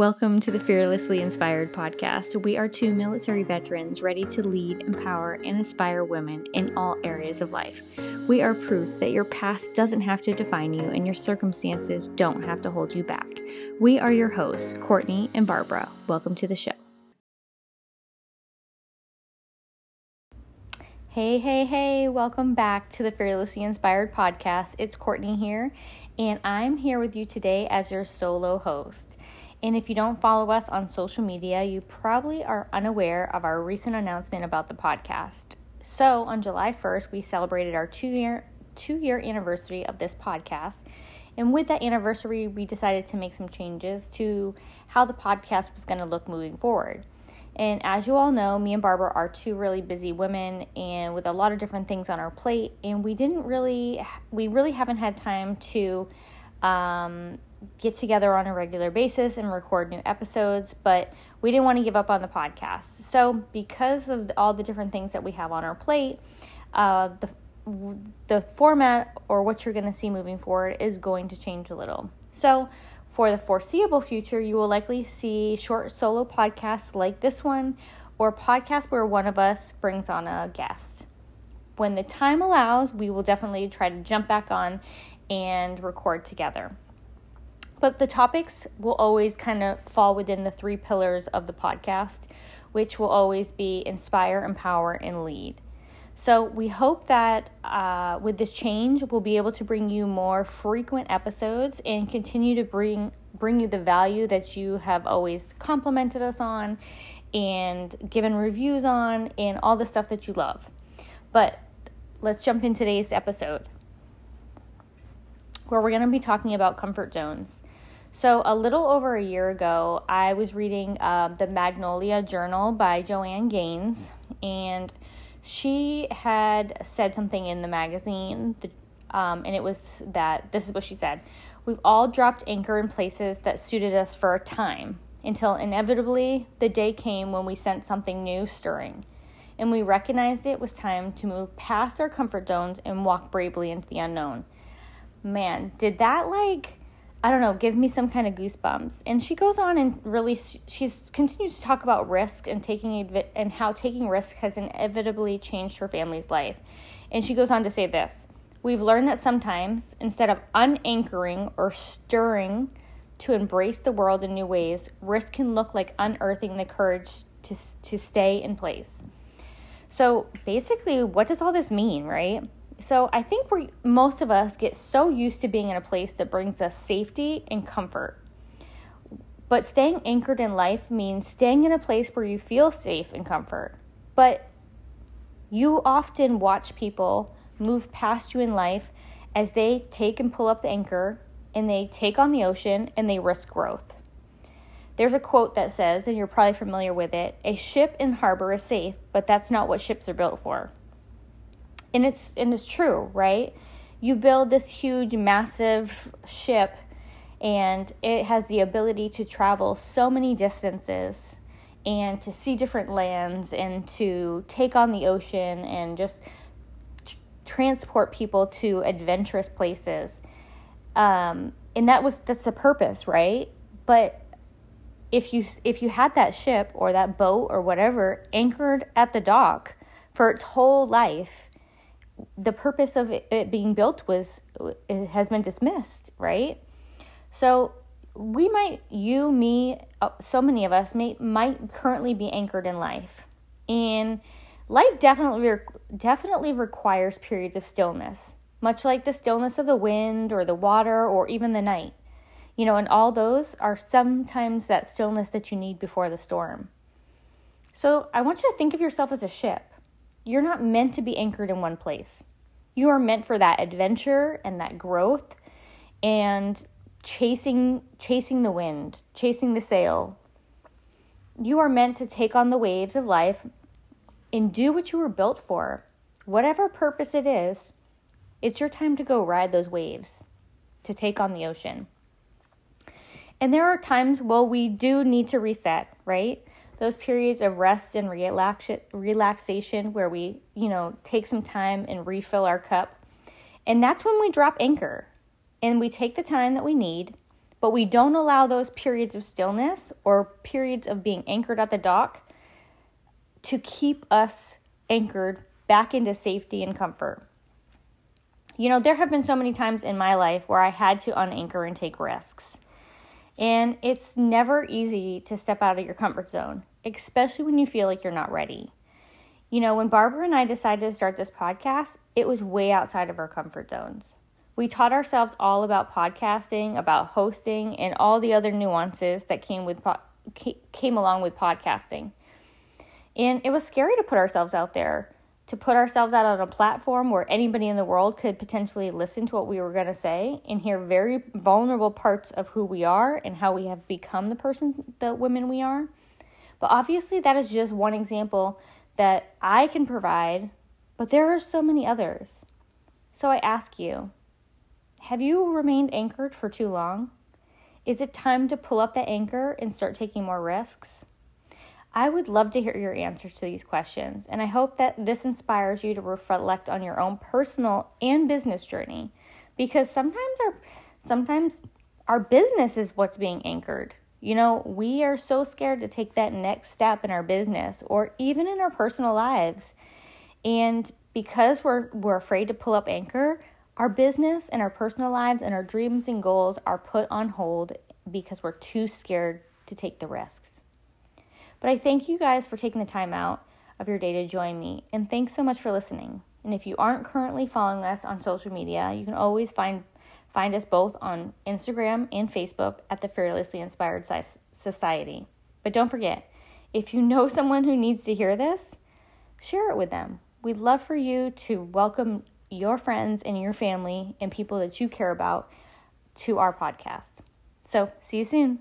Welcome to the Fearlessly Inspired podcast. We are two military veterans ready to lead, empower, and inspire women in all areas of life. We are proof that your past doesn't have to define you and your circumstances don't have to hold you back. We are your hosts, Courtney and Barbara. Welcome to the show. Hey, hey, hey, welcome back to the Fearlessly Inspired podcast. It's Courtney here, and I'm here with you today as your solo host. And if you don't follow us on social media, you probably are unaware of our recent announcement about the podcast. So, on July 1st, we celebrated our 2-year 2-year anniversary of this podcast. And with that anniversary, we decided to make some changes to how the podcast was going to look moving forward. And as you all know, me and Barbara are two really busy women and with a lot of different things on our plate. And we didn't really, we really haven't had time to um, get together on a regular basis and record new episodes, but we didn't want to give up on the podcast. So, because of all the different things that we have on our plate, uh, the the format or what you're going to see moving forward is going to change a little. So, for the foreseeable future, you will likely see short solo podcasts like this one or podcasts where one of us brings on a guest. When the time allows, we will definitely try to jump back on and record together. But the topics will always kind of fall within the three pillars of the podcast, which will always be inspire, empower, and lead. So we hope that uh, with this change, we'll be able to bring you more frequent episodes and continue to bring bring you the value that you have always complimented us on and given reviews on and all the stuff that you love. But let's jump in today's episode where we're going to be talking about comfort zones. So, a little over a year ago, I was reading uh, the Magnolia Journal by Joanna Gaines, and she had said something in the magazine, um, and it was that this is what she said We've all dropped anchor in places that suited us for a time until inevitably the day came when we sent something new stirring, and we recognized it was time to move past our comfort zones and walk bravely into the unknown. Man, did that like I don't know, give me some kind of goosebumps. And she goes on and really she's continues to talk about risk and taking and how taking risk has inevitably changed her family's life. And she goes on to say this: We've learned that sometimes instead of unanchoring or stirring to embrace the world in new ways, risk can look like unearthing the courage to to stay in place. So, basically, what does all this mean, right? So I think we most of us get so used to being in a place that brings us safety and comfort. But staying anchored in life means staying in a place where you feel safe and comfort. But you often watch people move past you in life as they take and pull up the anchor and they take on the ocean and they risk growth. There's a quote that says, and you're probably familiar with it a ship in harbor is safe, but that's not what ships are built for and it's and it's true, right? You build this huge, massive ship, and it has the ability to travel so many distances and to see different lands and to take on the ocean and just tr- transport people to adventurous places. Um, and that was that's the purpose, right? But if you if you had that ship or that boat or whatever anchored at the dock for its whole life the purpose of it being built was has been dismissed, right? So we might, you, me, uh, so many of us may might currently be anchored in life, and life definitely definitely requires periods of stillness, much like the stillness of the wind or the water or even the night. You know, and all those are sometimes that stillness that you need before the storm. So I want you to think of yourself as a ship. You're not meant to be anchored in one place. You are meant for that adventure and that growth and chasing chasing the wind, chasing the sail. You are meant to take on the waves of life and do what you were built for. Whatever purpose it is, it's your time to go ride those waves, to take on the ocean. And there are times, well, we do need to reset, right? Those periods of rest and relax- relaxation where we, you know, take some time and refill our cup. And that's when we drop anchor and we take the time that we need. but we don't allow those periods of stillness or periods of being anchored at the dock to keep us anchored back into safety and comfort. You know, there have been so many times in my life where I had to unanchor and take risks. And it's never easy to step out of your comfort zone, especially when you feel like you're not ready. You know, when Barbara and I decided to start this podcast, it was way outside of our comfort zones. We taught ourselves all about podcasting, about hosting, and all the other nuances that came with po- came along with podcasting. And it was scary to put ourselves out there, to put ourselves out on a platform where anybody in the world could potentially listen to what we were going to say and hear very vulnerable parts of who we are and how we have become the person, the women we are. But obviously, that is just one example that I can provide, but there are so many others. So I ask you, have you remained anchored for too long? Is it time to pull up the anchor and start taking more risks? I would love to hear your answers to these questions, and I hope that this inspires you to reflect on your own personal and business journey because sometimes our sometimes our business is what's being anchored. You know, we are so scared to take that next step in our business or even in our personal lives. And because we're we're afraid to pull up anchor, our business and our personal lives and our dreams and goals are put on hold because we're too scared to take the risks. But I thank you guys for taking the time out of your day to join me, and thanks so much for listening. And if you aren't currently following us on social media, you can always find find us both on Instagram and Facebook at the Fearlessly Inspired Society. But don't forget, if you know someone who needs to hear this, share it with them. We'd love for you to welcome your friends and your family and people that you care about to our podcast. So, see you soon.